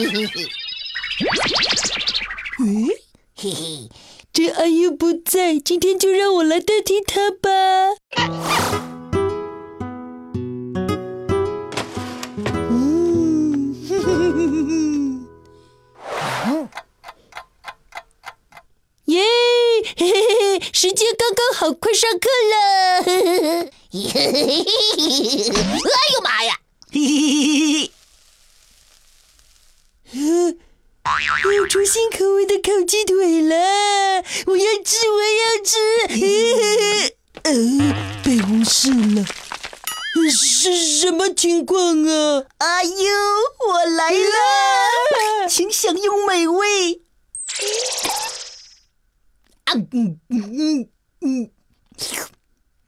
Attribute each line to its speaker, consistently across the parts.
Speaker 1: 嗯，
Speaker 2: 嘿嘿，
Speaker 1: 这阿优不在，今天就让我来代替他吧。嗯，耶，嘿嘿嘿，时间刚刚好，快上课了。
Speaker 2: 哎呦妈呀！
Speaker 3: 嘿嘿嘿嘿
Speaker 1: 呵有出新口味的烤鸡腿了，我要吃，我要吃。呃，被无视了，是什么情况啊？
Speaker 3: 阿优，我来了，请享用美味。
Speaker 1: 啊，嗯嗯嗯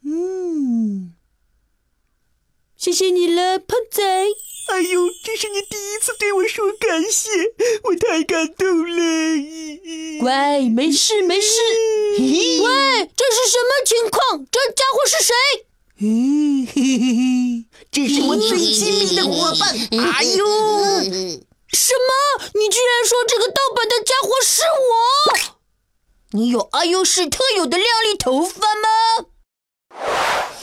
Speaker 1: 嗯，谢谢你了，胖仔。
Speaker 3: 哎呦，这是你第一次对我说感谢，我太感动了。
Speaker 1: 乖，没事没事。喂，这是什么情况？这家伙是谁？
Speaker 3: 嘿嘿嘿嘿，这是我最亲密的伙伴。哎呦，
Speaker 1: 什么？你居然说这个盗版的家伙是我？你有阿优氏特有的亮丽头发吗？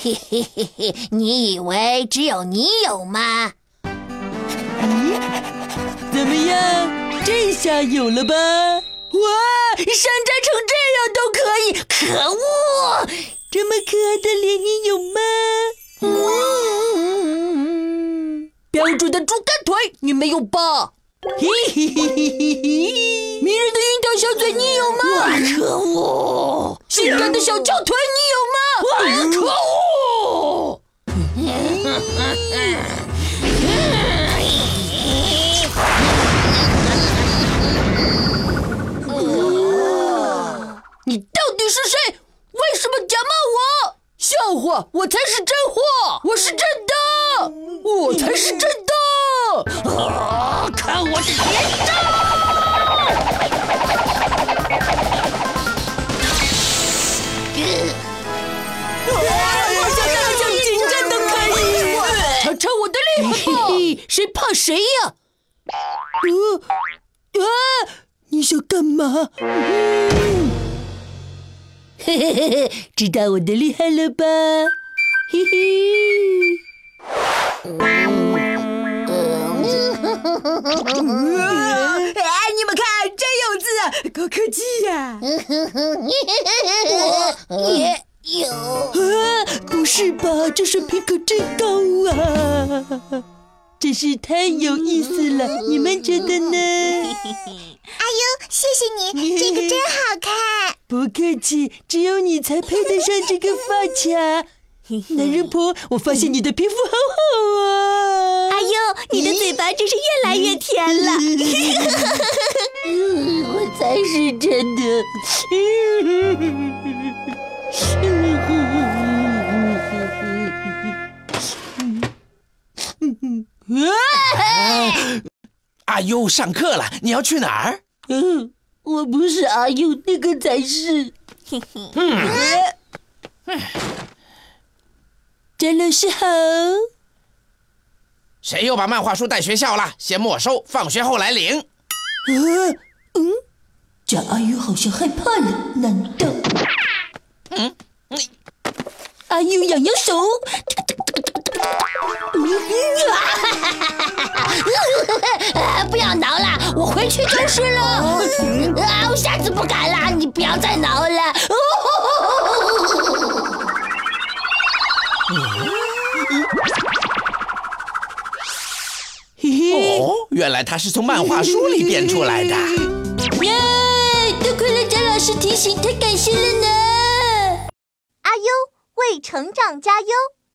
Speaker 2: 嘿嘿嘿嘿，你以为只有你有吗？
Speaker 1: 怎么样？这下有了吧？哇，山寨成这样都可以！可恶！这么可爱的脸你有吗？嗯，标准的猪肝腿你没有吧？嘿嘿嘿嘿嘿嘿！迷人的樱桃小嘴你有吗？
Speaker 2: 可恶！
Speaker 1: 性感的小翘腿你才是真货，我是真的，我才是真的！
Speaker 2: 啊！看我的脸上！
Speaker 1: 我想大讲精湛都可以，瞧瞧我的厉害！谁怕谁呀？呃啊！你想干嘛？嘿嘿嘿嘿，知道我的厉害了吧？嘿嘿。
Speaker 3: 哎，你们看，真有字啊，高科技呀！
Speaker 2: 也有。
Speaker 1: 啊，不是吧？这水平可真高啊！真是太有意思了，你们觉得呢？
Speaker 4: 阿优，谢谢你，这个真好看。
Speaker 1: 不客气，只有你才配得上这个发卡。男人婆，我发现你的皮肤好好啊！
Speaker 4: 阿优，你的嘴巴真是越来越甜了。
Speaker 1: 我才是真的。
Speaker 5: 阿优上课了，你要去哪儿？
Speaker 1: 嗯，我不是阿优，那个才是。詹老师好。
Speaker 5: 谁又把漫画书带学校了？先没收，放学后来领。
Speaker 1: 呃，嗯，贾阿优好像害怕了，难道？
Speaker 5: 嗯，你
Speaker 1: 阿优痒痒手。
Speaker 2: 啊！不要挠了，我回去就是了。啊！我下次不敢了，你不要再挠了。
Speaker 5: 哦，原来他是从漫画书里变出来的。
Speaker 1: 耶！多亏了贾老师提醒，太感谢了呢。
Speaker 4: 阿优为成长加油。